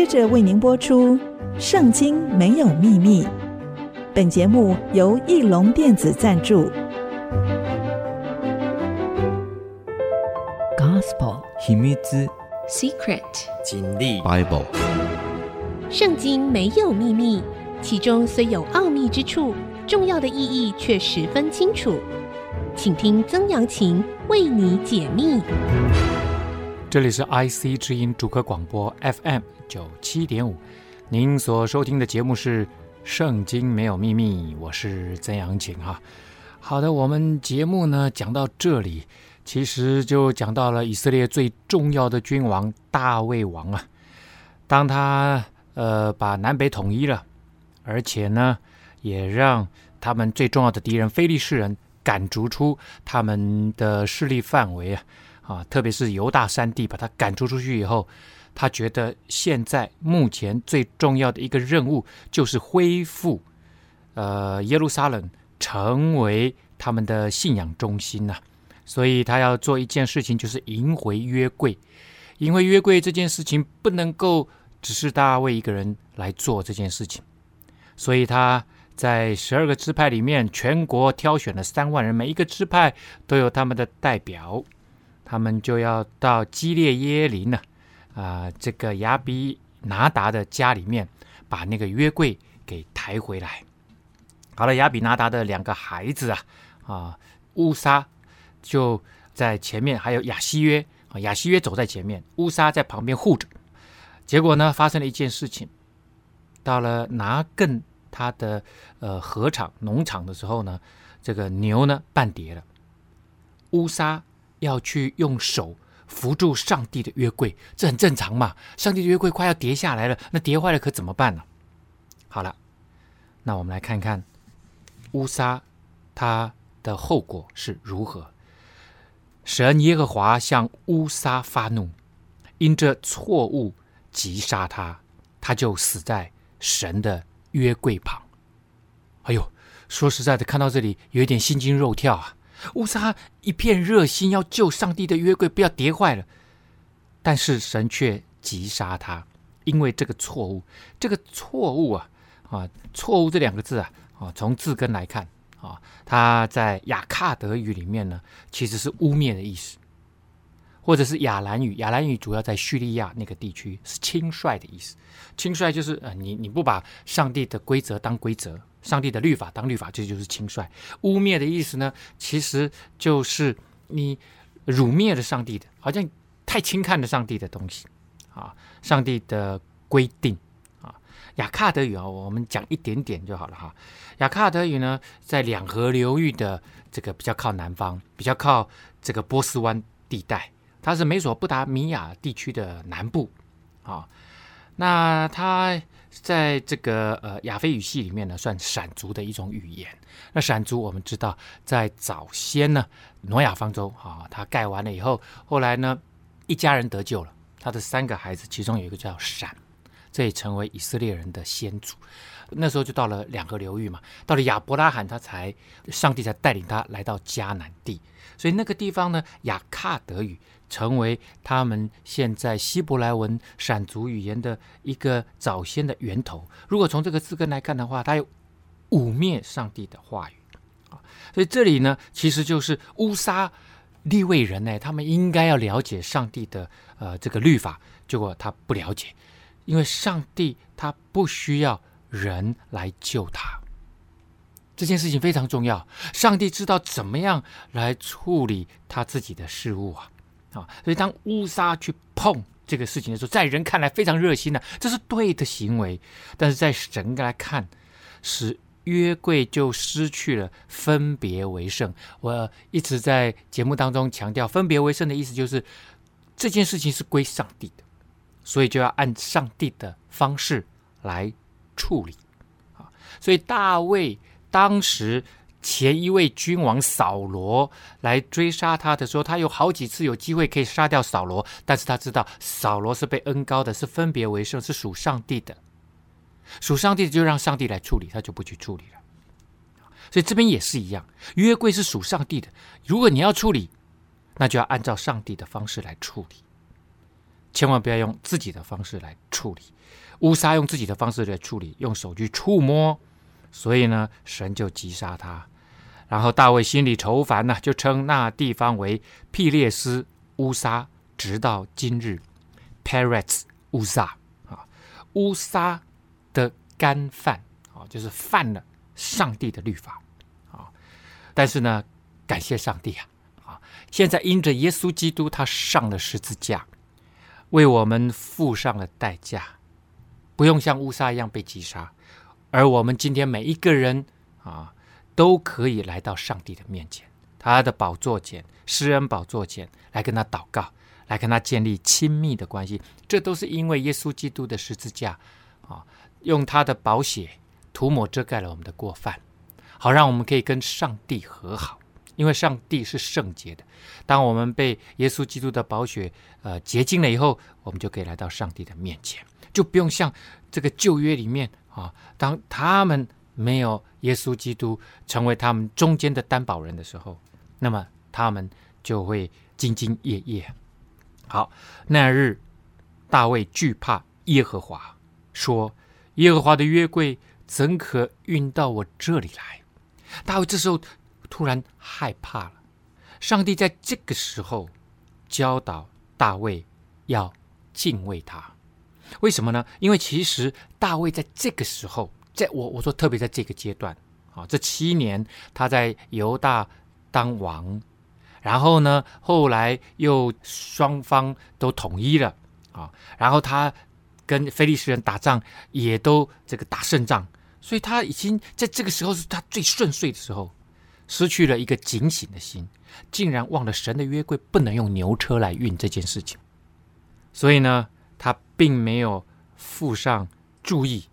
接着为您播出《圣经没有秘密》。本节目由翼龙电子赞助。Gospel 秘密之 Secret 经历 Bible。圣经没有秘密，其中虽有奥秘之处，重要的意义却十分清楚。请听曾阳晴为你解密。这里是 IC 之音主客广播 FM 九七点五，您所收听的节目是《圣经没有秘密》，我是曾阳晴哈。好的，我们节目呢讲到这里，其实就讲到了以色列最重要的君王大卫王啊。当他呃把南北统一了，而且呢也让他们最重要的敌人非利士人赶逐出他们的势力范围啊。啊，特别是犹大山地，把他赶逐出去以后，他觉得现在目前最重要的一个任务就是恢复，呃，耶路撒冷成为他们的信仰中心呐、所以他要做一件事情，就是迎回约柜。迎回约柜这件事情不能够只是大卫一个人来做这件事情，所以他在十二个支派里面，全国挑选了三万人，每一个支派都有他们的代表。他们就要到基列耶林了，啊这个亚比拿达的家里面，把那个约柜给抬回来。好了，亚比拿达的两个孩子啊，啊，乌沙就在前面，还有亚希约啊，亚希约走在前面，乌沙在旁边护着。结果呢，发生了一件事情，到了拿更他的呃禾场农场的时候呢，这个牛呢绊跌了，乌沙。要去用手扶住上帝的约柜，这很正常嘛。上帝的约柜快要跌下来了，那跌坏了可怎么办呢？好了，那我们来看看乌撒他的后果是如何。神耶和华向乌撒发怒，因这错误击杀他，他就死在神的约柜旁。哎呦，说实在的，看到这里有一点心惊肉跳啊。乌撒一片热心要救上帝的约柜，不要叠坏了，但是神却击杀他，因为这个错误。这个错误啊，啊，错误这两个字啊，啊，从字根来看啊，它在雅卡德语里面呢，其实是污蔑的意思，或者是亚兰语。亚兰语主要在叙利亚那个地区是轻率的意思，轻率就是呃，你你不把上帝的规则当规则。上帝的律法当律法，这就是轻率。污蔑的意思呢，其实就是你辱灭了上帝的，好像太轻看了上帝的东西啊，上帝的规定啊。亚卡德语啊，我们讲一点点就好了哈。亚卡德语呢，在两河流域的这个比较靠南方，比较靠这个波斯湾地带，它是美索不达米亚地区的南部啊。那它。在这个呃亚非语系里面呢，算闪族的一种语言。那闪族我们知道，在早先呢，挪亚方舟啊，他盖完了以后，后来呢，一家人得救了，他的三个孩子，其中有一个叫闪，这也成为以色列人的先祖。那时候就到了两河流域嘛，到了亚伯拉罕，他才上帝才带领他来到迦南地，所以那个地方呢，亚卡德语。成为他们现在希伯来文闪族语言的一个早先的源头。如果从这个字根来看的话，它有污蔑上帝的话语啊。所以这里呢，其实就是乌沙利未人呢，他们应该要了解上帝的呃这个律法，结果他不了解，因为上帝他不需要人来救他。这件事情非常重要，上帝知道怎么样来处理他自己的事物啊。啊，所以当乌撒去碰这个事情的时候，在人看来非常热心的、这是对的行为；但是在神来看，使约柜就失去了分别为圣。我一直在节目当中强调，分别为圣的意思就是这件事情是归上帝的，所以就要按上帝的方式来处理。啊，所以大卫当时。前一位君王扫罗来追杀他的时候，他有好几次有机会可以杀掉扫罗，但是他知道扫罗是被恩膏的，是分别为圣，是属上帝的，属上帝的就让上帝来处理，他就不去处理了。所以这边也是一样，约柜是属上帝的，如果你要处理，那就要按照上帝的方式来处理，千万不要用自己的方式来处理。乌撒用自己的方式来处理，用手去触摸，所以呢，神就击杀他。然后大卫心里愁烦呢，就称那地方为庇列斯乌撒，直到今日。Peretz 乌撒啊，乌撒的干犯啊，就是犯了上帝的律法啊。但是呢，感谢上帝啊啊，现在因着耶稣基督，他上了十字架，为我们付上了代价。不用像乌撒一样被击杀，而我们今天每一个人啊，都可以来到上帝的面前，他的宝座前、施恩宝座前来跟他祷告，来跟他建立亲密的关系。这都是因为耶稣基督的十字架啊，用他的宝血涂抹遮盖了我们的过犯，好让我们可以跟上帝和好。因为上帝是圣洁的，当我们被耶稣基督的宝血呃洁净了以后，我们就可以来到上帝的面前。就不用像这个旧约里面啊，当他们没有耶稣基督成为他们中间的担保人的时候，那么他们就会兢兢业业。好，那日大卫惧怕耶和华，说：“耶和华的约柜怎可运到我这里来？”大卫这时候突然害怕了。上帝在这个时候教导大卫要敬畏他。为什么呢？因为其实大卫在这个时候，在我我说特别在这个阶段啊，这七年他在犹大当王，然后呢，后来又双方都统一了啊，然后他跟非利士人打仗也都这个打胜仗，所以他已经在这个时候是他最顺遂的时候，失去了一个警醒的心，竟然忘了神的约柜不能用牛车来运这件事情，所以呢。并没有附上注意，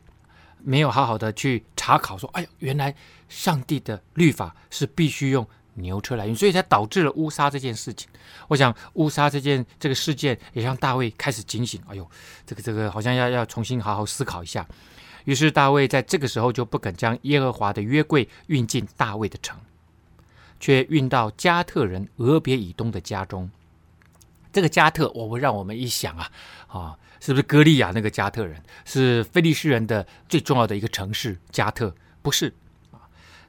没有好好的去查考，说：“哎呀，原来上帝的律法是必须用牛车来运，所以才导致了乌撒这件事情。”我想乌撒这件这个事件也让大卫开始警醒。哎呦，这个这个好像要要重新好好思考一下。于是大卫在这个时候就不肯将耶和华的约柜运进大卫的城，却运到加特人俄别以东的家中。这个加特，我会让我们一想啊，啊，是不是歌利亚那个加特人是非利士人的最重要的一个城市？加特不是啊，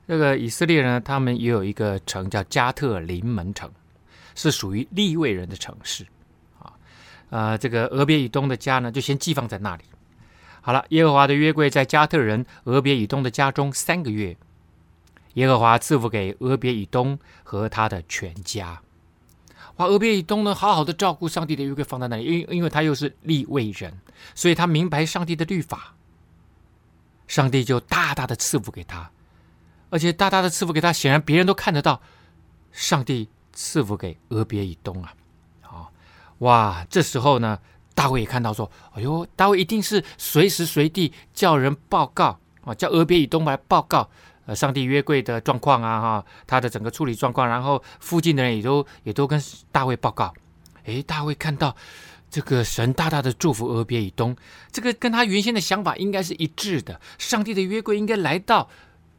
这个以色列人他们也有一个城叫加特临门城，是属于利未人的城市啊。呃，这个俄别以东的家呢，就先寄放在那里。好了，耶和华的约柜在加特人俄别以东的家中三个月，耶和华赐福给俄别以东和他的全家。把俄别以东呢，好好的照顾上帝的约柜放在那里，因因为他又是立位人，所以他明白上帝的律法，上帝就大大的赐福给他，而且大大的赐福给他，显然别人都看得到，上帝赐福给俄别以东啊，好哇，这时候呢，大卫也看到说，哎呦，大卫一定是随时随地叫人报告啊，叫俄别以东来报告。呃，上帝约柜的状况啊，哈，他的整个处理状况，然后附近的人也都也都跟大卫报告。诶，大卫看到这个神大大的祝福俄别以东，这个跟他原先的想法应该是一致的。上帝的约柜应该来到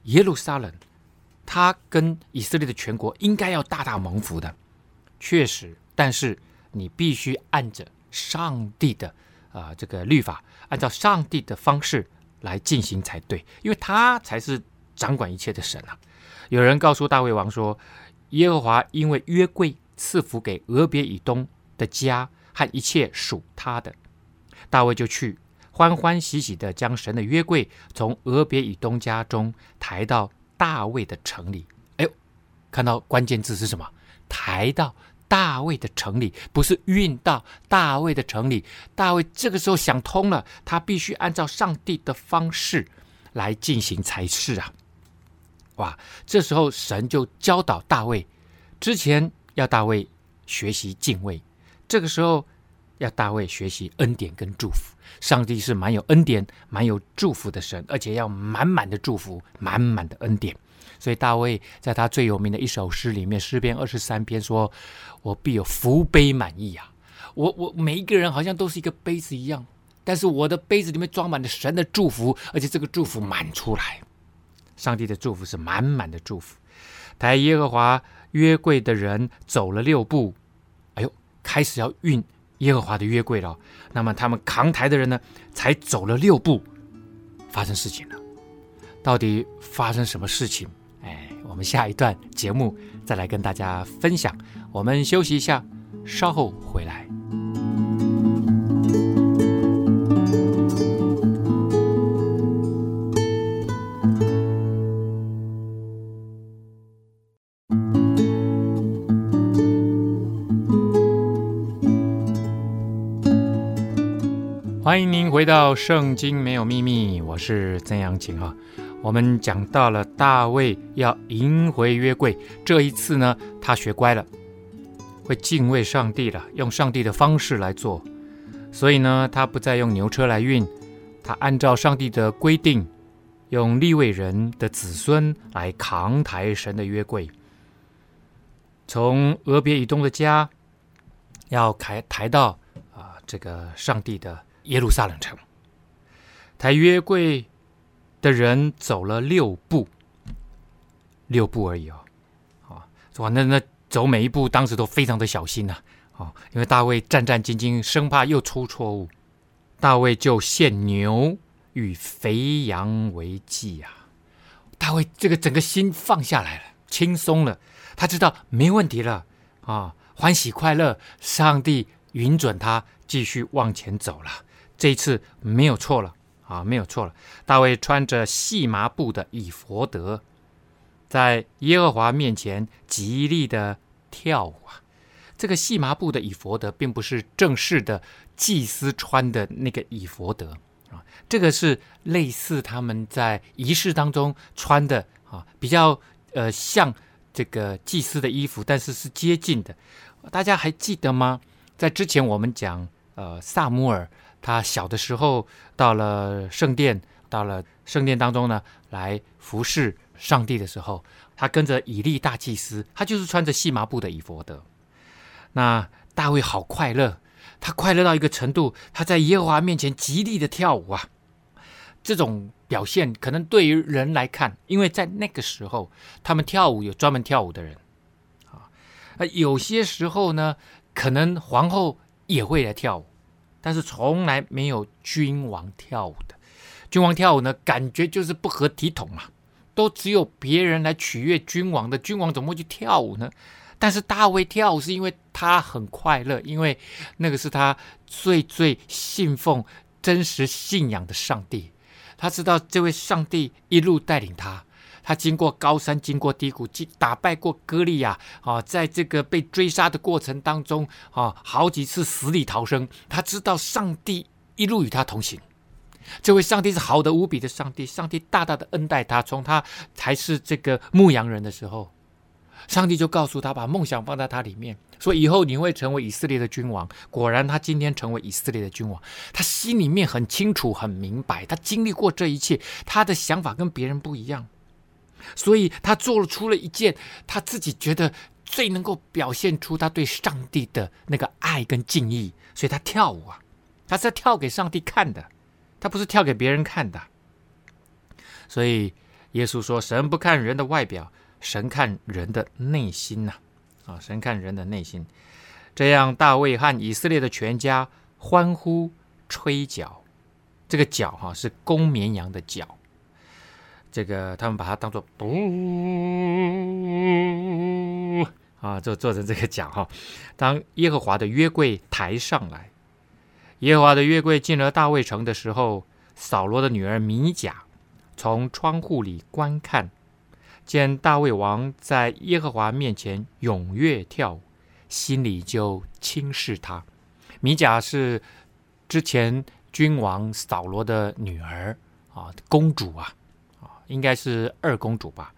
耶路撒冷，他跟以色列的全国应该要大大蒙福的。确实，但是你必须按着上帝的啊、这个律法，按照上帝的方式来进行才对，因为他才是。掌管一切的神啊！有人告诉大卫王说：“耶和华因为约柜赐福给俄别以东的家和一切属他的。”大卫就去欢欢喜喜地将神的约柜从俄别以东家中抬到大卫的城里。哎呦，看到关键字是什么？抬到大卫的城里，不是运到大卫的城里。大卫这个时候想通了，他必须按照上帝的方式来进行才是啊！哇！这时候神就教导大卫，之前要大卫学习敬畏，这个时候要大卫学习恩典跟祝福。上帝是满有恩典、满有祝福的神，而且要满满的祝福、满满的恩典。所以大卫在他最有名的一首诗里面，诗篇二十三篇说：“我必有福杯满溢啊！我我每一个人好像都是一个杯子一样，但是我的杯子里面装满了神的祝福，而且这个祝福满出来。”上帝的祝福是满满的祝福。抬耶和华约柜的人走了六步，哎呦，开始要运耶和华的约柜了。那么他们扛抬的人呢，才走了六步，发生事情了。到底发生什么事情？哎，我们下一段节目再来跟大家分享。我们休息一下，稍后回来。欢迎您回到《圣经没有秘密》，我是曾阳晴哈。我们讲到了大卫要迎回约柜，这一次呢，他学乖了，会敬畏上帝了，用上帝的方式来做。所以呢，他不再用牛车来运，他按照上帝的规定，用利未人的子孙来扛抬神的约柜，从俄别以东的家要抬抬到啊、这个上帝的。耶路撒冷城，抬约柜的人走了六步，六步而已哦，啊，哇，那那走每一步，当时都非常的小心呐，啊，因为大卫战战兢兢，生怕又出错误。大卫就献牛与肥羊为祭啊，大卫这个整个心放下来了，轻松了，他知道没问题了。啊，欢喜快乐，上帝允准他继续往前走了。这一次没有错了啊，没有错了。大卫穿着细麻布的以弗得，在耶和华面前极力的跳舞啊。这个细麻布的以弗得，并不是正式的祭司穿的那个以弗得啊，这个是类似他们在仪式当中穿的啊，比较呃像这个祭司的衣服，但是是接近的。大家还记得吗？在之前我们讲呃撒母耳。他小的时候到了圣殿，到了圣殿当中呢，来服侍上帝的时候，他跟着以利大祭司，他就是穿着细麻布的以弗得。那大卫好快乐，他快乐到一个程度，他在耶和华面前极力的跳舞啊。这种表现可能对于人来看，因为在那个时候，他们跳舞有专门跳舞的人啊。有些时候呢，可能皇后也会来跳舞。但是从来没有君王跳舞的，君王跳舞呢，感觉就是不合体统嘛，都只有别人来取悦君王的，君王怎么会去跳舞呢？但是大卫跳舞是因为他很快乐，因为那个是他最最信奉、真实信仰的上帝，他知道这位上帝一路带领他。他经过高山，经过低谷，打败过歌利亚啊，在这个被追杀的过程当中啊，好几次死里逃生。他知道上帝一路与他同行，这位上帝是好的无比的上帝，上帝大大的恩待他。从他还是这个牧羊人的时候，上帝就告诉他，把梦想放在他里面，说以后你会成为以色列的君王。果然，他今天成为以色列的君王。他心里面很清楚、很明白，他经历过这一切，他的想法跟别人不一样。所以他做出了一件他自己觉得最能够表现出他对上帝的那个爱跟敬意，所以他跳舞啊，他是要跳给上帝看的，他不是跳给别人看的。所以耶稣说：“神不看人的外表，神看人的内心呐。”啊，神看人的内心。这样，大卫和以色列的全家欢呼吹角，这个角哈是公绵羊的角。这个他们把它当做不啊，就做成这个角哈。当耶和华的约柜抬上来，耶和华的约柜进了大卫城的时候，扫罗的女儿米甲从窗户里观看，见大卫王在耶和华面前踊跃跳舞，心里就轻视他。米甲是之前君王扫罗的女儿啊，公主啊。应该是二公主吧，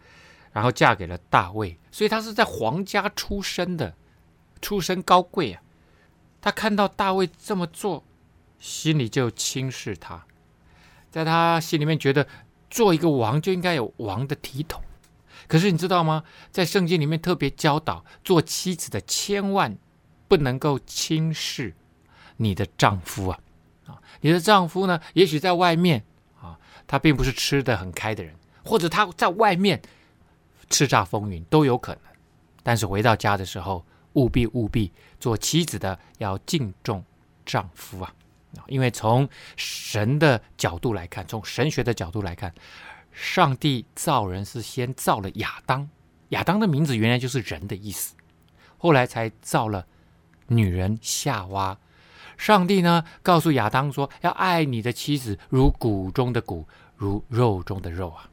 然后嫁给了大卫，所以她是在皇家出身的，出身高贵啊。她看到大卫这么做，心里就轻视他，在他心里面觉得做一个王就应该有王的体统。可是你知道吗？在圣经里面特别教导，做妻子的千万不能够轻视你的丈夫啊！啊，你的丈夫呢，也许在外面啊，他并不是吃得很开的人。或者他在外面叱咤风云都有可能，但是回到家的时候，务必务必做妻子的要敬重丈夫啊。因为从神的角度来看，从神学的角度来看，上帝造人是先造了亚当，亚当的名字原来就是人的意思，后来才造了女人夏娃。上帝呢，告诉亚当说，要爱你的妻子如骨中的骨，如肉中的肉啊。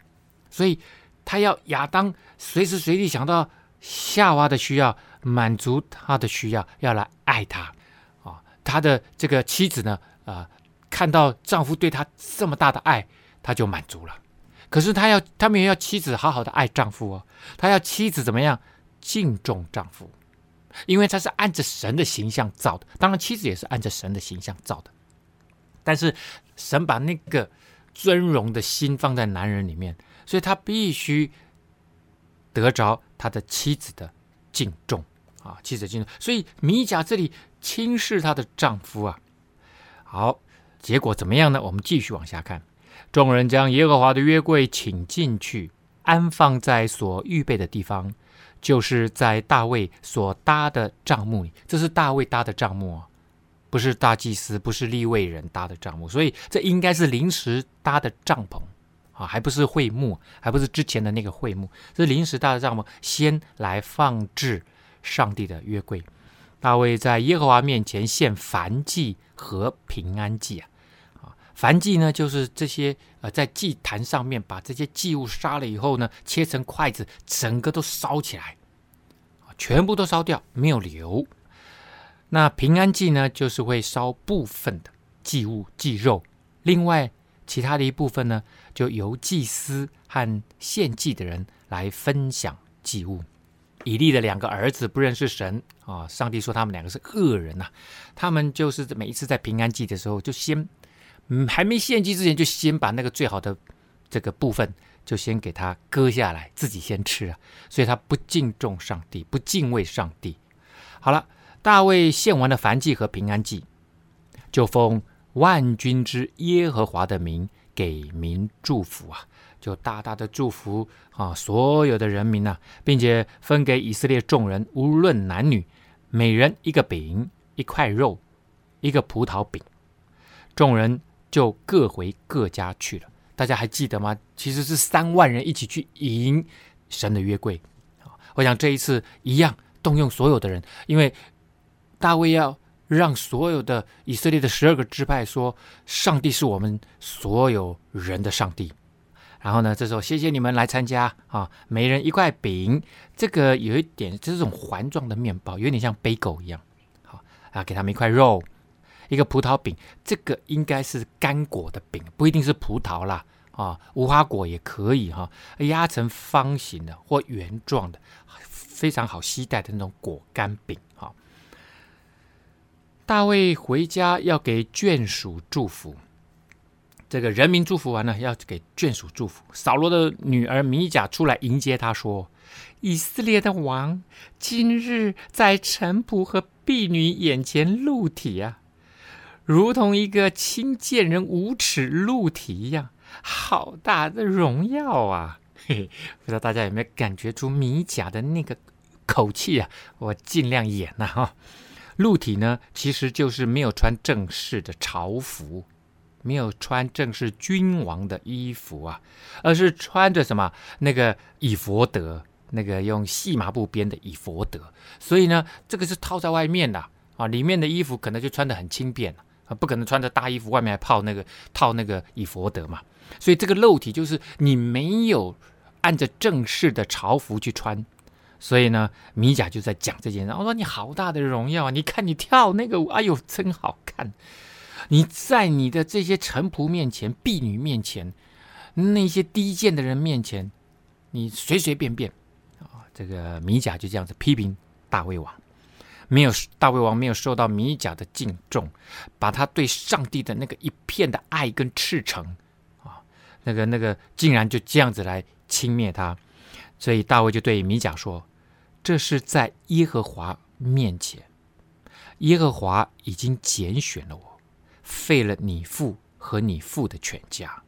所以他要亚当随时随地想到夏娃的需要，满足他的需要，要来爱他啊。他的这个妻子呢，啊，看到丈夫对她这么大的爱，她就满足了。可是他要，他们也要妻子好好的爱丈夫哦。他要妻子怎么样敬重丈夫？因为他是按着神的形象造的，当然妻子也是按着神的形象造的。但是神把那个尊荣的心放在男人里面，所以他必须得着他的妻子的敬重啊，妻子敬重。所以米甲这里轻视她的丈夫啊。好，结果怎么样呢？我们继续往下看。众人将耶和华的约柜请进去，安放在所预备的地方。就是在大卫所搭的帐幕里，这是大卫搭的帐幕啊，不是大祭司，不是立位人搭的帐幕，所以这应该是临时搭的帐篷啊，还不是会幕，还不是之前的那个会幕，这是临时搭的帐篷，先来放置上帝的约柜。大卫在耶和华面前献燔祭和平安祭啊，啊，燔祭呢就是这些呃，在祭坛上面把这些祭物杀了以后呢，切成筷子，整个都烧起来，全部都烧掉，没有留。那平安祭呢，就是会烧部分的祭物、祭肉，另外其他的一部分呢，就由祭司和献祭的人来分享祭物。以利的两个儿子不认识神啊，上帝说他们两个是恶人呐、啊。他们就是每一次在平安祭的时候，就先还没献祭之前，就先把那个最好的这个部分就先给他割下来，自己先吃啊。所以他不敬重上帝，不敬畏上帝。好了，大卫献完了燔祭和平安祭，就封万军之耶和华的名给民祝福啊。就大大的祝福啊，所有的人民呐、并且分给以色列众人，无论男女，每人一个饼、一块肉、一个葡萄饼。众人就各回各家去了。大家还记得吗？其实是三万人一起去迎神的约柜。我想这一次一样动用所有的人，因为大卫要让所有的以色列的十二个支派说：“上帝是我们所有人的上帝。”然后呢，这时候谢谢你们来参加啊！每人一块饼，这个有一点这种环状的面包，有点像贝果一样。好啊，给他们一块肉，一个葡萄饼，这个应该是干果的饼，不一定是葡萄啦啊，无花果也可以哈，压成方形的或圆状的，非常好携带的那种果干饼哈。大卫回家要给眷属祝福。这个人民祝福完了，要给眷属祝福。扫罗的女儿米甲出来迎接他，说：“以色列的王今日在臣仆和婢女眼前露体啊，如同一个轻贱人无耻露体一样，好大的荣耀啊！”嘿嘿，不知道大家有没有感觉出米甲的那个口气啊？我尽量演呐哈。露体呢，其实就是没有穿正式的朝服。没有穿正式君王的衣服啊，而是穿着什么那个以佛德，那个用细麻布编的以佛德。所以呢，这个是套在外面的啊，里面的衣服可能就穿得很轻便啊，不可能穿着大衣服外面还套那个套那个以佛德嘛。所以这个露体就是你没有按着正式的朝服去穿。所以呢，米甲就在讲这件事，我说你好大的荣耀啊！你看你跳那个舞，哎呦，真好看。你在你的这些臣仆面前、婢女面前、那些低贱的人面前，你随随便便啊！这个米甲就这样子批评大卫王，没有大卫王没有受到米甲的敬重，把他对上帝的那个一片的爱跟赤诚啊，那个那个竟然就这样子来轻蔑他，所以大卫就对米甲说：“这是在耶和华面前，耶和华已经拣选了我。”废了你父和你父的全家，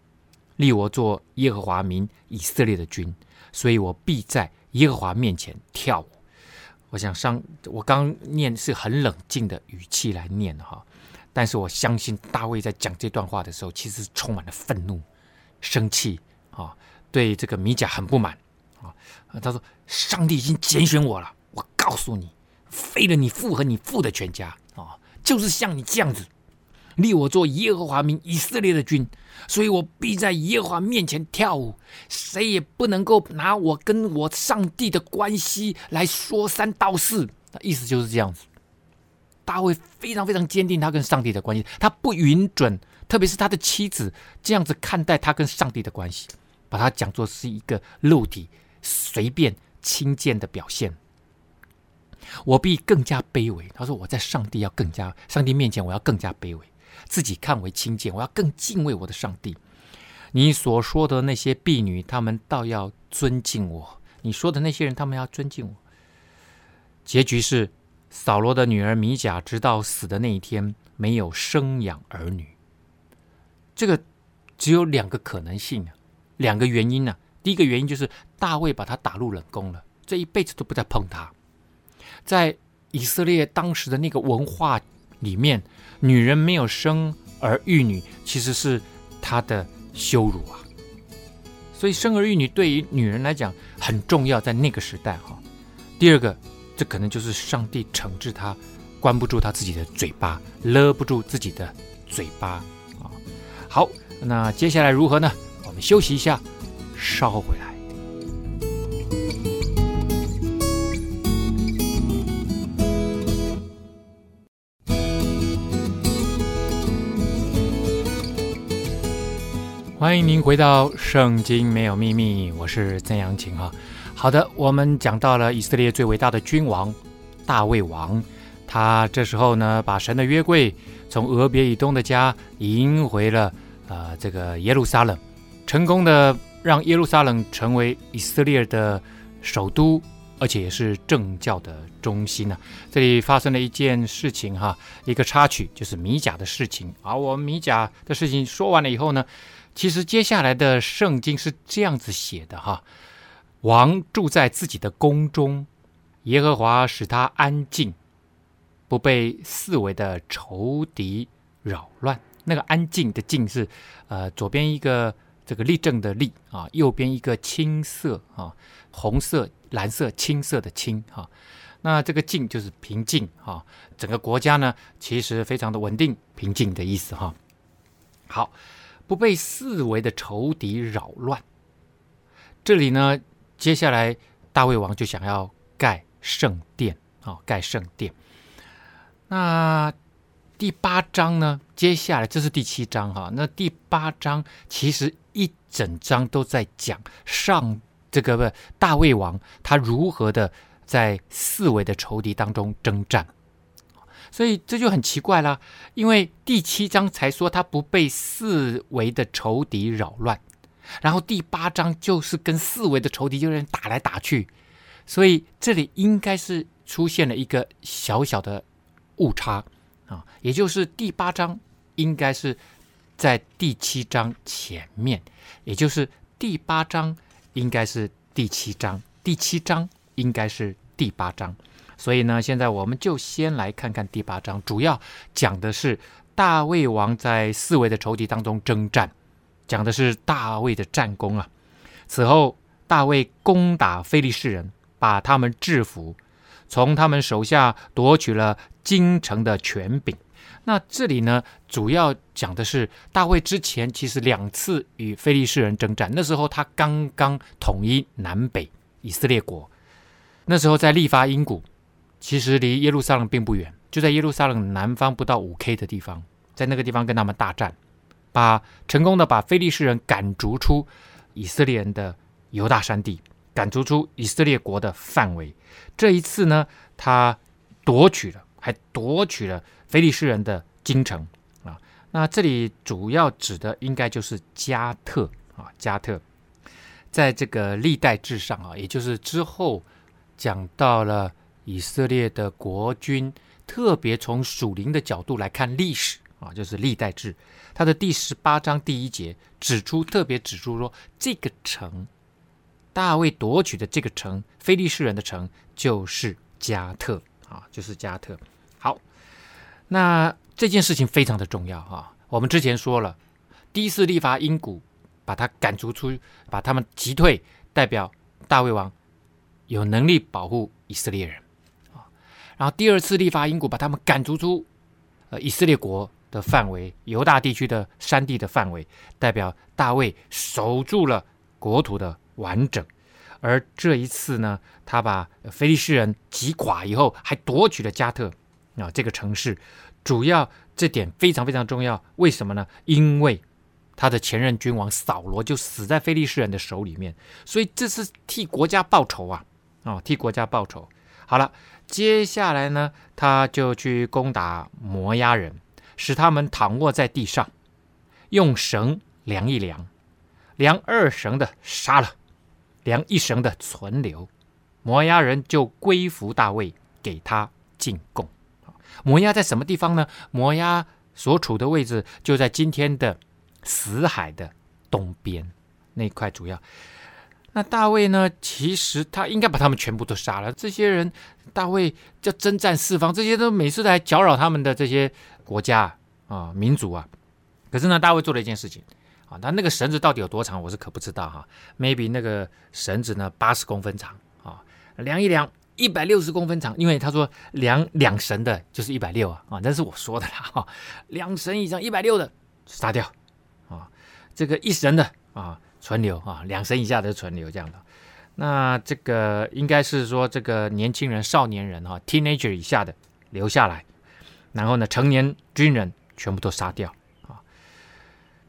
立我做耶和华民以色列的君，所以我必在耶和华面前跳舞。我想上，我刚念是很冷静的语气来念哈，但是我相信大卫在讲这段话的时候，其实充满了愤怒、生气啊，对这个米甲很不满啊。他说：“上帝已经拣选我了，我告诉你，废了你父和你父的全家啊，就是像你这样子，立我做耶和华民以色列的君，所以我必在耶和华面前跳舞，谁也不能够拿我跟我上帝的关系来说三道四。”那意思就是这样子。大卫非常非常坚定他跟上帝的关系，他不允准，特别是他的妻子这样子看待他跟上帝的关系，把他讲作是一个肉体随便轻贱的表现。我必更加卑微。他说：“我在上帝要更加，上帝面前我要更加卑微，自己看为轻贱，我要更敬畏我的上帝。你所说的那些婢女，他们倒要尊敬我；你说的那些人，他们要尊敬我。结局是。”扫罗的女儿米甲直到死的那一天没有生养儿女，这个只有两个可能性啊，两个原因呢、啊。第一个原因就是大卫把他打入冷宫了，这一辈子都不再碰他。在以色列当时的那个文化里面，女人没有生儿育女，其实是她的羞辱啊。所以生儿育女对于女人来讲很重要，在那个时代哈。第二个。这可能就是上帝惩治他，关不住他自己的嘴巴，勒不住自己的嘴巴啊。好，那接下来如何呢？我们休息一下，稍后回来。欢迎您回到《圣经没有秘密》，我是曾阳晴哈。好的，我们讲到了以色列最伟大的君王大卫王，他这时候呢，把神的约柜从俄别以东的家迎回了呃这个耶路撒冷，成功的让耶路撒冷成为以色列的首都，而且也是政教的中心呢、这里发生了一件事情哈，一个插曲就是米甲的事情。而我们米甲的事情说完了以后呢，其实接下来的圣经是这样子写的哈。王住在自己的宫中，耶和华使他安静，不被四围的仇敌扰乱。那个安静的“静”是，呃，左边一个这个立正的“立”啊，右边一个青色啊，红色、蓝色、青色的“青”哈。那这个“静”就是平静哈。整个国家呢，其实非常的稳定、平静的意思哈。好，不被四围的仇敌扰乱。这里呢。接下来，大卫王就想要盖圣殿啊，盖圣殿。那第八章呢？接下来这是第七章哈。那第八章其实一整章都在讲上这个不大卫王他如何的在四围的仇敌当中征战。所以这就很奇怪啦，因为第七章才说他不被四维的仇敌扰乱。然后第八章就是跟四维的仇敌就人打来打去，所以这里应该是出现了一个小小的误差啊，也就是第八章应该是在第七章前面，也就是第八章应该是第七章，第七章应该是第八章。所以呢，现在我们就先来看看第八章，主要讲的是大卫王在四围的仇敌当中征战。讲的是大卫的战功啊！此后，大卫攻打非利士人，把他们制服，从他们手下夺取了京城的权柄。那这里呢，主要讲的是大卫之前其实两次与非利士人征战，那时候他刚刚统一南北以色列国，那时候在利乏音谷，其实离耶路撒冷并不远，就在耶路撒冷南方不到五 K 的地方，在那个地方跟他们大战。把成功的把非利士人赶逐出以色列人的犹大山地，赶逐出以色列国的范围。这一次呢，他夺取了，还夺取了非利士人的京城啊。那这里主要指的应该就是加特啊，加特。在这个历代志上啊，也就是之后讲到了以色列的国君，特别从属灵的角度来看历史啊，就是历代志。他的第十八章第一节指出，特别指出说，这个城，大卫夺取的这个城，非利士人的城，就是加特啊，就是加特。好，那这件事情非常的重要哈。我们之前说了，第一次利乏音谷把他赶逐出，把他们击退，代表大卫王有能力保护以色列人。然后第二次利乏音谷把他们赶逐出呃以色列国的范围，犹大地区的山地的范围，代表大卫守住了国土的完整。而这一次呢，他把非利士人击垮以后，还夺取了加特啊这个城市。主要这点非常非常重要，为什么呢？因为他的前任君王扫罗就死在非利士人的手里面，所以这是替国家报仇啊！啊，替国家报仇。好了，接下来呢，他就去攻打摩押人，使他们躺卧在地上，用绳量一量，量二绳的杀了。量一绳的存留，摩押人就归服大卫，给他进贡。摩押在什么地方呢？摩押所处的位置就在今天的死海的东边那块。主要，那大卫呢？其实他应该把他们全部都杀了。这些人，大卫就征战四方，这些都每次来搅扰他们的这些国家啊、民族啊。可是呢，大卫做了一件事情。啊，他那个绳子到底有多长，我是可不知道哈。Maybe 那个绳子呢，八十公分长啊，量一量一百六十公分长，因为他说量两绳的就是一百六啊啊，那是我说的啦哈。两绳以上一百六的杀掉啊，这个一绳的啊存留啊，两绳以下的存留这样的。那这个应该是说这个年轻人、少年人哈，teenager 以下的留下来，然后呢，成年军人全部都杀掉啊。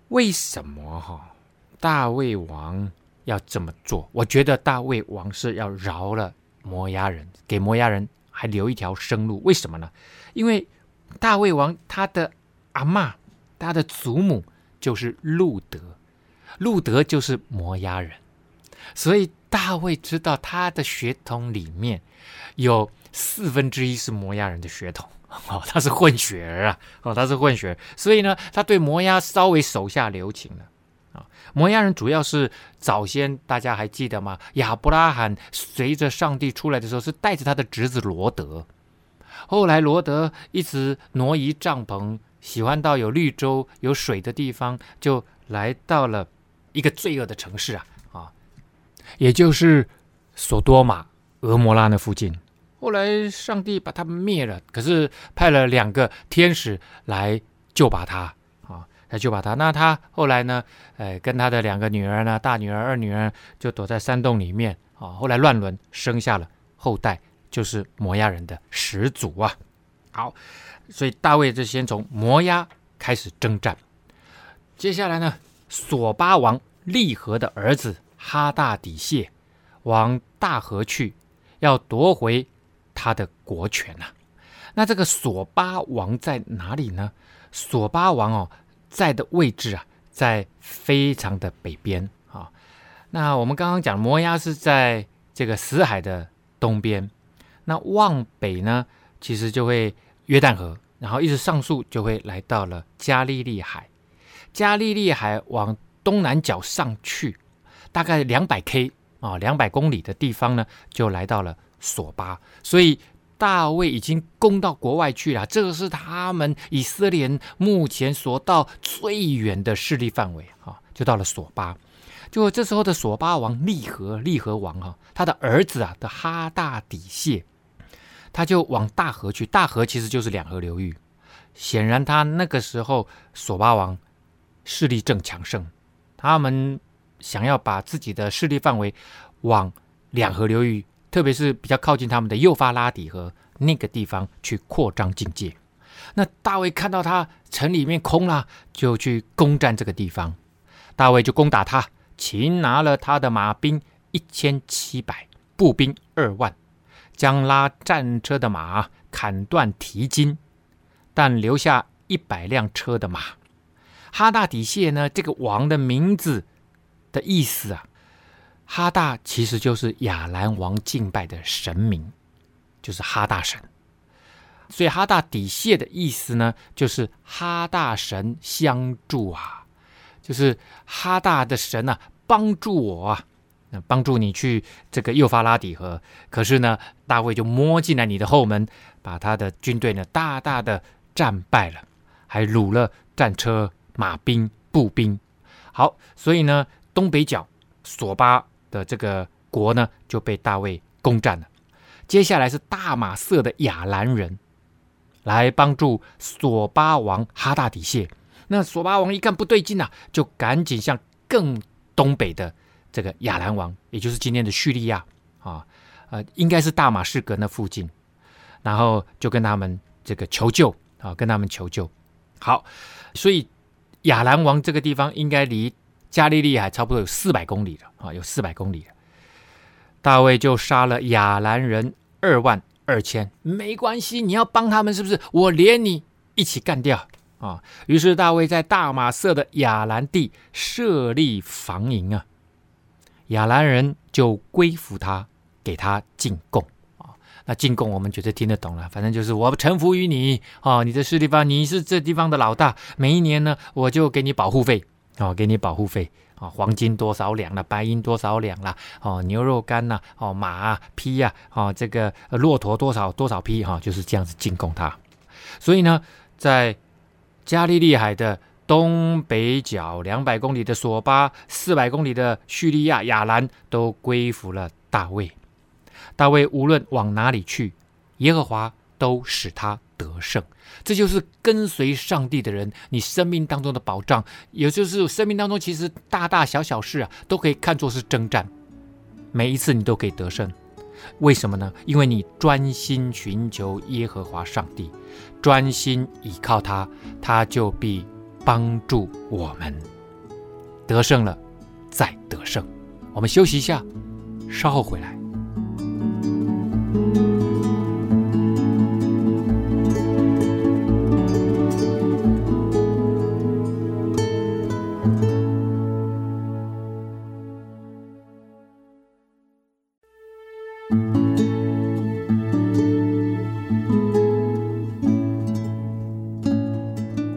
为什么哈大卫王要这么做？我觉得大卫王是要饶了摩押人，给摩押人还留一条生路。为什么呢？因为大卫王他的阿嬷，他的祖母就是路德，路德就是摩押人，所以大卫知道他的血统里面有四分之一是摩押人的血统。哦，他是混血儿啊！哦，他是混血，所以呢，他对摩押稍微手下留情了啊。摩押人主要是早先大家还记得吗？亚伯拉罕随着上帝出来的时候，是带着他的侄子罗德。后来罗德一直挪移帐篷，喜欢到有绿洲、有水的地方，就来到了一个罪恶的城市啊啊，也就是索多玛、俄摩拉那附近。后来上帝把他们灭了，可是派了两个天使来救拔他啊，来救拔他。那他后来呢？哎，跟他的两个女儿呢，大女儿、二女儿就躲在山洞里面啊。后来乱伦，生下了后代，就是摩押人的始祖啊。好，所以大卫就先从摩押开始征战。接下来呢，索巴王利和的儿子哈大底谢往大河去，要夺回。他的国权呐、啊，那这个索巴王在哪里呢？索巴王哦，在的位置啊，在非常的北边啊。那我们刚刚讲摩押是在这个死海的东边，那往北呢，其实就会约旦河，然后一直上溯就会来到了加利利海。加利利海往东南角上去，大概两百 K 啊，两百公里的地方呢，就来到了。索巴，所以大卫已经攻到国外去了。这个是他们以色列目前所到最远的势力范围啊，就到了索巴。就这时候的索巴王利和利和王哈，他的儿子啊的哈大底谢，他就往大河去。大河其实就是两河流域。显然他那个时候索巴王势力正强盛，他们想要把自己的势力范围往两河流域。特别是比较靠近他们的幼发拉底河那个地方去扩张境界。那大卫看到他城里面空了，就去攻占这个地方。大卫就攻打他，擒拿了他的马兵一千七百，步兵二万，将拉战车的马砍断蹄筋，但留下一百辆车的马。哈大底谢呢，这个王的名字的意思啊。哈大其实就是亚兰王敬拜的神明，就是哈大神。所以哈大底谢的意思呢，就是哈大神相助啊，就是哈大的神啊，帮助我啊，那帮助你去这个幼发拉底河。可是呢，大卫就摸进来你的后门，把他的军队呢大大的战败了，还掳了战车、马兵、步兵。好，所以呢，东北角索巴的这个国呢就被大卫攻占了。接下来是大马色的亚兰人来帮助索巴王哈大底谢。那索巴王一看不对劲呐、啊，就赶紧向更东北的这个亚兰王，也就是今天的叙利亚啊，呃，应该是大马士革那附近，然后就跟他们这个求救啊，跟他们求救。好，所以亚兰王这个地方应该离加利利海差不多有四百公里了啊，有四百公里了。大卫就杀了亚兰人二万二千，没关系，你要帮他们是不是？我连你一起干掉。啊，于是大卫在大马色的亚兰地设立防营啊，亚兰人就归服他，给他进贡。那进贡我们觉得听得懂了，反正就是我臣服于你哦，你这是地方，你是这地方的老大，每一年呢，我就给你保护费哦，给你保护费啊，黄金多少两了，白银多少两了，哦，牛肉干呐，哦，马，匹呀，哦，这个骆驼多少多少匹哈，就是这样子进贡他。所以呢，在加利利海的东北角两百公里的索巴，四百公里的叙利亚亚兰都归服了大卫。大卫无论往哪里去，耶和华都使他得胜。这就是跟随上帝的人，你生命当中的保障，也就是生命当中其实大大小小事啊，都可以看作是征战。每一次你都可以得胜，为什么呢？因为你专心寻求耶和华上帝。专心倚靠他，他就必帮助我们得胜了，再得胜。我们休息一下，稍后回来。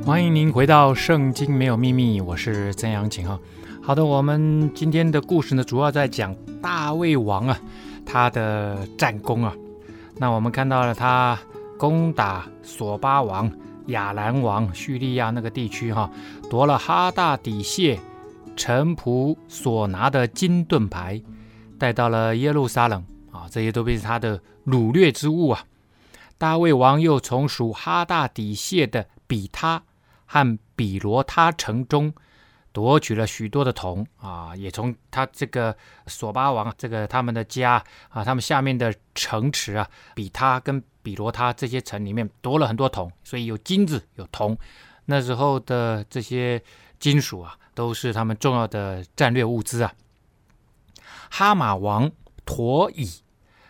欢迎您回到圣经没有秘密，我是曾阳晴哈。好的，我们今天的故事呢，主要在讲大卫王啊，他的战功啊。那我们看到了他攻打索巴王、亚兰王、叙利亚那个地区哈，夺了哈大底谢臣仆所拿的金盾牌，带到了耶路撒冷啊，这些都被他的掳掠之物啊。大卫王又从属哈大底谢的比他。和比罗他城中夺取了许多的铜啊，也从他这个索巴王这个他们的家啊，他们下面的城池啊，比他跟比罗他这些城里面夺了很多铜，所以有金子有铜。那时候的这些金属啊，都是他们重要的战略物资啊。哈马王陀乙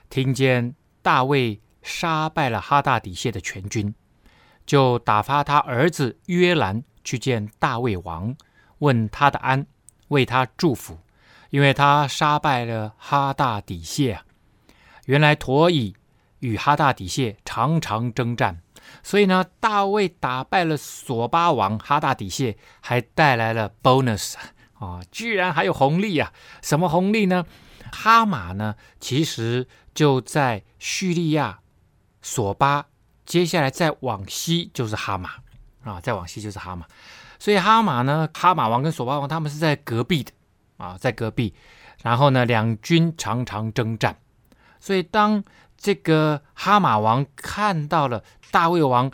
听见大卫杀败了哈大底谢的全军。就打发他儿子约兰去见大卫王，问他的安，为他祝福，因为他杀败了哈大底谢啊。原来陀以与哈大底谢常常征战，所以呢，大卫打败了索巴王哈大底谢，还带来了 bonus 啊，居然还有红利啊！什么红利呢？哈马呢，其实就在叙利亚索巴。接下来再往西就是哈马啊，再往西就是哈马，所以哈马呢，哈马王跟索巴王他们是在隔壁的啊，在隔壁。然后呢，两军常常征战，所以当这个哈马王看到了大卫王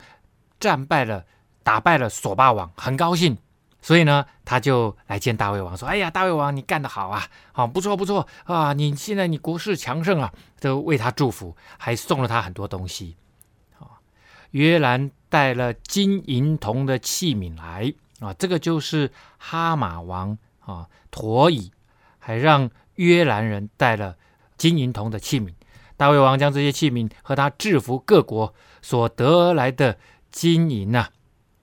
战败了，打败了索巴王，很高兴，所以呢，他就来见大卫王，说：“哎呀，大卫王，你干得好啊，好，不错不错啊，你现在你国势强盛啊，都为他祝福，还送了他很多东西。”约兰带了金银铜的器皿来啊，这个就是哈马王啊，陀以还让约兰人带了金银铜的器皿。大卫王将这些器皿和他制服各国所得来的金银呐、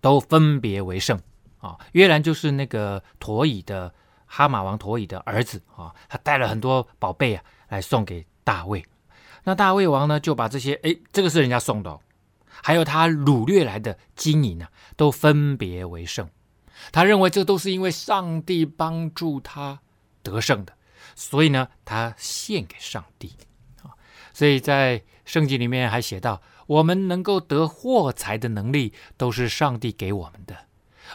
都分别为圣啊。约兰就是那个陀以的哈马王陀以的儿子啊，他带了很多宝贝啊来送给大卫。那大卫王呢，就把这些哎，这个是人家送的、哦。还有他掳掠来的金银啊，都分别为圣。他认为这都是因为上帝帮助他得胜的，所以呢，他献给上帝啊。所以在圣经里面还写到：“我们能够得货财的能力，都是上帝给我们的。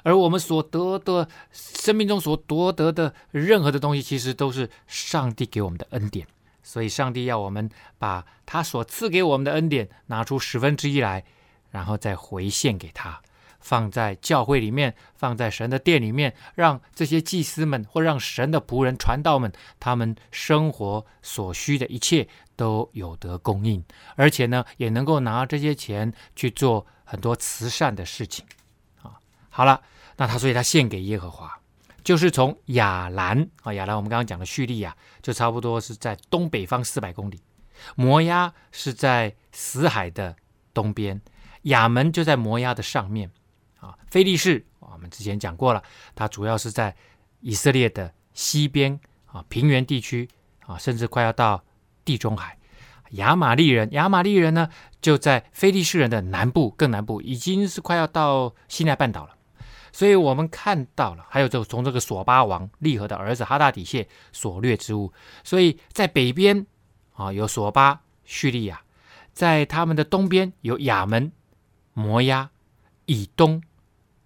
而我们所得的生命中所夺得的任何的东西，其实都是上帝给我们的恩典。所以，上帝要我们把他所赐给我们的恩典拿出十分之一来，然后再回献给他，放在教会里面，放在神的殿里面，让这些祭司们或让神的仆人、传道们，他们生活所需的一切都有得供应，而且呢，也能够拿这些钱去做很多慈善的事情。啊，好了，那他所以他献给耶和华。就是从亚兰啊，亚兰我们刚刚讲的叙利亚，就差不多是在东北方四百公里。摩押是在死海的东边，亚门就在摩押的上面啊。非利士我们之前讲过了，它主要是在以色列的西边啊，平原地区啊，甚至快要到地中海。亚玛力人，亚玛力人呢就在非利士人的南部，更南部，已经是快要到西奈半岛了。所以我们看到了，还有就从这个索巴王利和的儿子哈大底谢所掠之物。所以在北边啊有索巴叙利亚，在他们的东边有亚门、摩押、以东、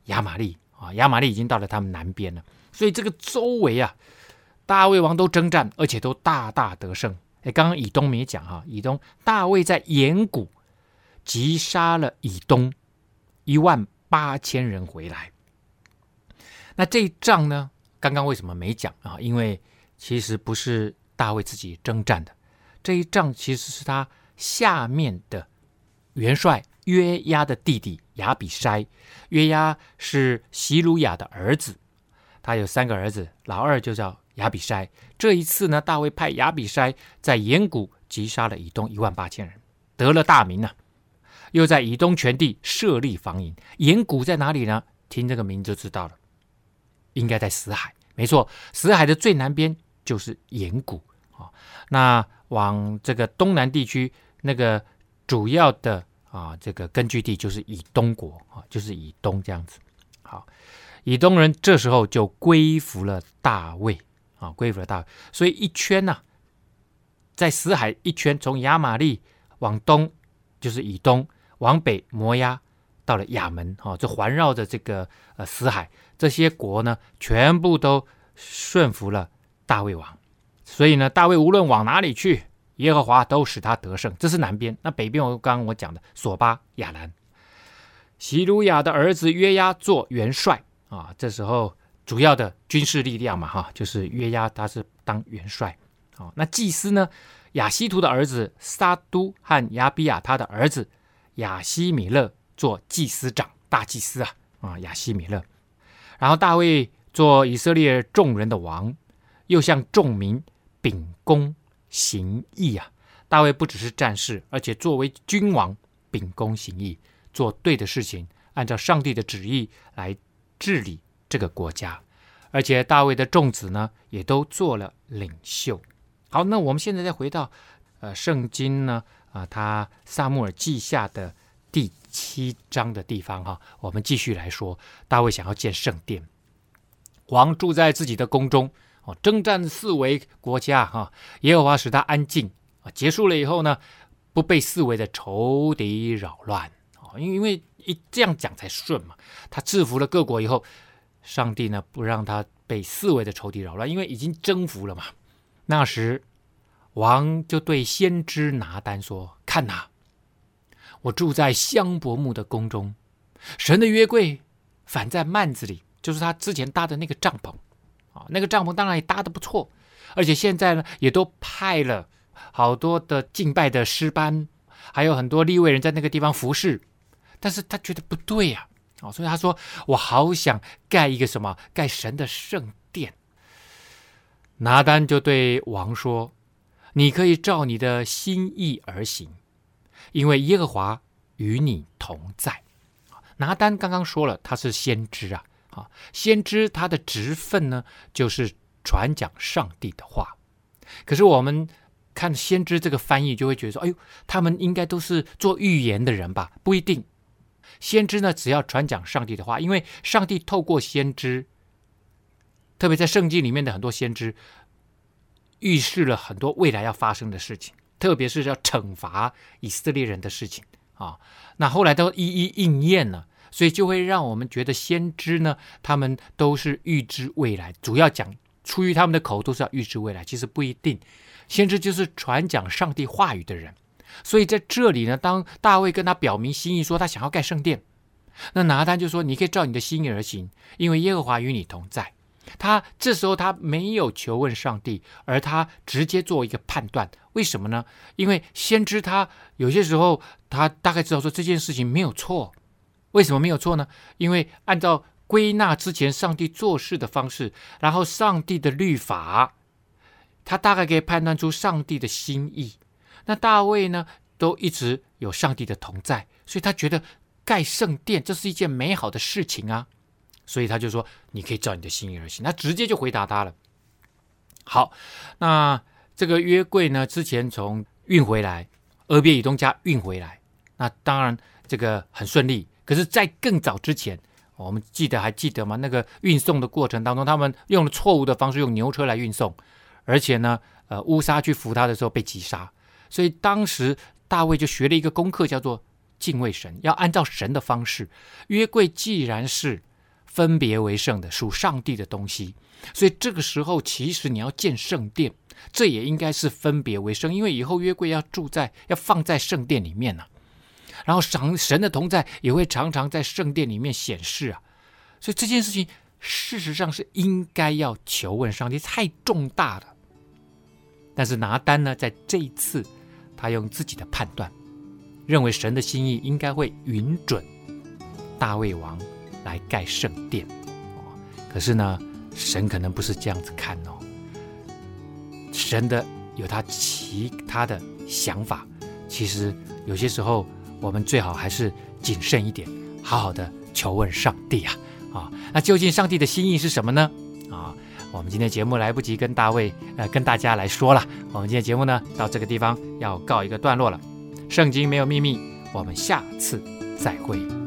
亚玛利啊，亚玛利已经到了他们南边了。所以这个周围啊，大卫王都征战，而且都大大得胜。哎，刚刚以东没讲哈，以东大卫在盐谷击杀了以东一万八千人回来。那这一仗呢？刚刚为什么没讲啊？因为其实不是大卫自己征战的，这一仗其实是他下面的元帅约押的弟弟亚比筛。约押是洗鲁雅的儿子，他有三个儿子，老二就叫亚比筛。这一次呢，大卫派亚比筛在盐谷击杀了以东一万八千人，得了大名呢、啊。又在以东全地设立防营。盐谷在哪里呢？听这个名就知道了。应该在死海，没错，死海的最南边就是盐谷啊。那往这个东南地区，那个主要的啊，这个根据地就是以东国啊，就是以东这样子。好，以东人这时候就归服了大卫啊，归服了大卫。所以一圈呢、在死海一圈，从亚玛力往东就是以东，往北摩押。到了亚门，啊，就环绕着这个呃死海，这些国呢，全部都顺服了大卫王。所以呢，大卫无论往哪里去，耶和华都使他得胜。这是南边。那北边，我刚刚我讲的索巴、亚兰，洗鲁雅的儿子约押做元帅啊。这时候主要的军事力量嘛，哈，就是约押他是当元帅。啊，那祭司呢，亚希图的儿子撒督和亚比亚他的儿子亚希米勒。做祭司长、大祭司啊啊，亚希米勒。然后大卫做以色列众人的王，又向众民秉公行义啊。大卫不只是战士，而且作为君王秉公行义，做对的事情，按照上帝的旨意来治理这个国家。而且大卫的众子呢，也都做了领袖。好，那我们现在再回到呃圣经呢啊，他撒母耳记下的。第七章的地方哈，我们继续来说，大卫想要建圣殿，王住在自己的宫中哦，征战四围国家哈，耶和华使他安静啊，结束了以后呢，不被四围的仇敌扰乱啊，因为因为一这样讲才顺嘛，他制服了各国以后，上帝呢不让他被四围的仇敌扰乱，因为已经征服了嘛。那时王就对先知拿单说：“看哪。”我住在香柏木的宫中，神的约柜反在幔子里，就是他之前搭的那个帐篷啊。那个帐篷当然也搭得不错，而且现在呢，也都派了好多的敬拜的诗班，还有很多利未人在那个地方服侍。但是他觉得不对呀，啊，所以他说：“我好想盖一个什么，盖神的圣殿。”拿单就对王说：“你可以照你的心意而行。”因为耶和华与你同在，拿单刚刚说了，他是先知啊，啊，先知他的职分呢，就是传讲上帝的话。可是我们看先知这个翻译，就会觉得说，哎呦，他们应该都是做预言的人吧？不一定，先知呢，只要传讲上帝的话，因为上帝透过先知，特别在圣经里面的很多先知，预示了很多未来要发生的事情。特别是要惩罚以色列人的事情啊。那后来都一一应验了，所以就会让我们觉得先知呢，他们都是预知未来，主要讲出于他们的口都是要预知未来，其实不一定。先知就是传讲上帝话语的人，所以在这里呢，当大卫跟他表明心意，说他想要盖圣殿，那拿单就说：“你可以照你的心意而行，因为耶和华与你同在。”他这时候他没有求问上帝，而他直接做一个判断。为什么呢？因为先知他有些时候他大概知道说这件事情没有错。为什么没有错呢？因为按照归纳之前上帝做事的方式，然后上帝的律法。他大概可以判断出上帝的心意。那大卫呢，都一直有上帝的同在，所以他觉得盖圣殿这是一件美好的事情啊。所以他就说：“你可以照你的心意而行。”他直接就回答他了。好，那这个约柜呢，之前从运回来，俄别以东家运回来，那当然这个很顺利。可是，在更早之前，我们记得还记得吗？那个运送的过程当中，他们用了错误的方式，用牛车来运送。而且呢，呃，乌沙去扶他的时候被击杀，所以当时大卫就学了一个功课，叫做敬畏神，要按照神的方式。约柜既然是分别为圣的，属上帝的东西，所以这个时候其实你要建圣殿，这也应该是分别为圣，因为以后约柜要住在，要放在圣殿里面呢、然后神神的同在也会常常在圣殿里面显示啊，所以这件事情事实上是应该要求问上帝，太重大了。但是拿单呢，在这一次，他用自己的判断，认为神的心意应该会允准大卫王来盖圣殿。可是呢，神可能不是这样子看哦。神的有他其他的想法。其实有些时候，我们最好还是谨慎一点，好好的求问上帝啊！啊，那究竟上帝的心意是什么呢？啊？我们今天节目来不及跟大卫呃跟大家来说了，我们今天节目呢到这个地方要告一个段落了。圣经没有秘密，我们下次再会。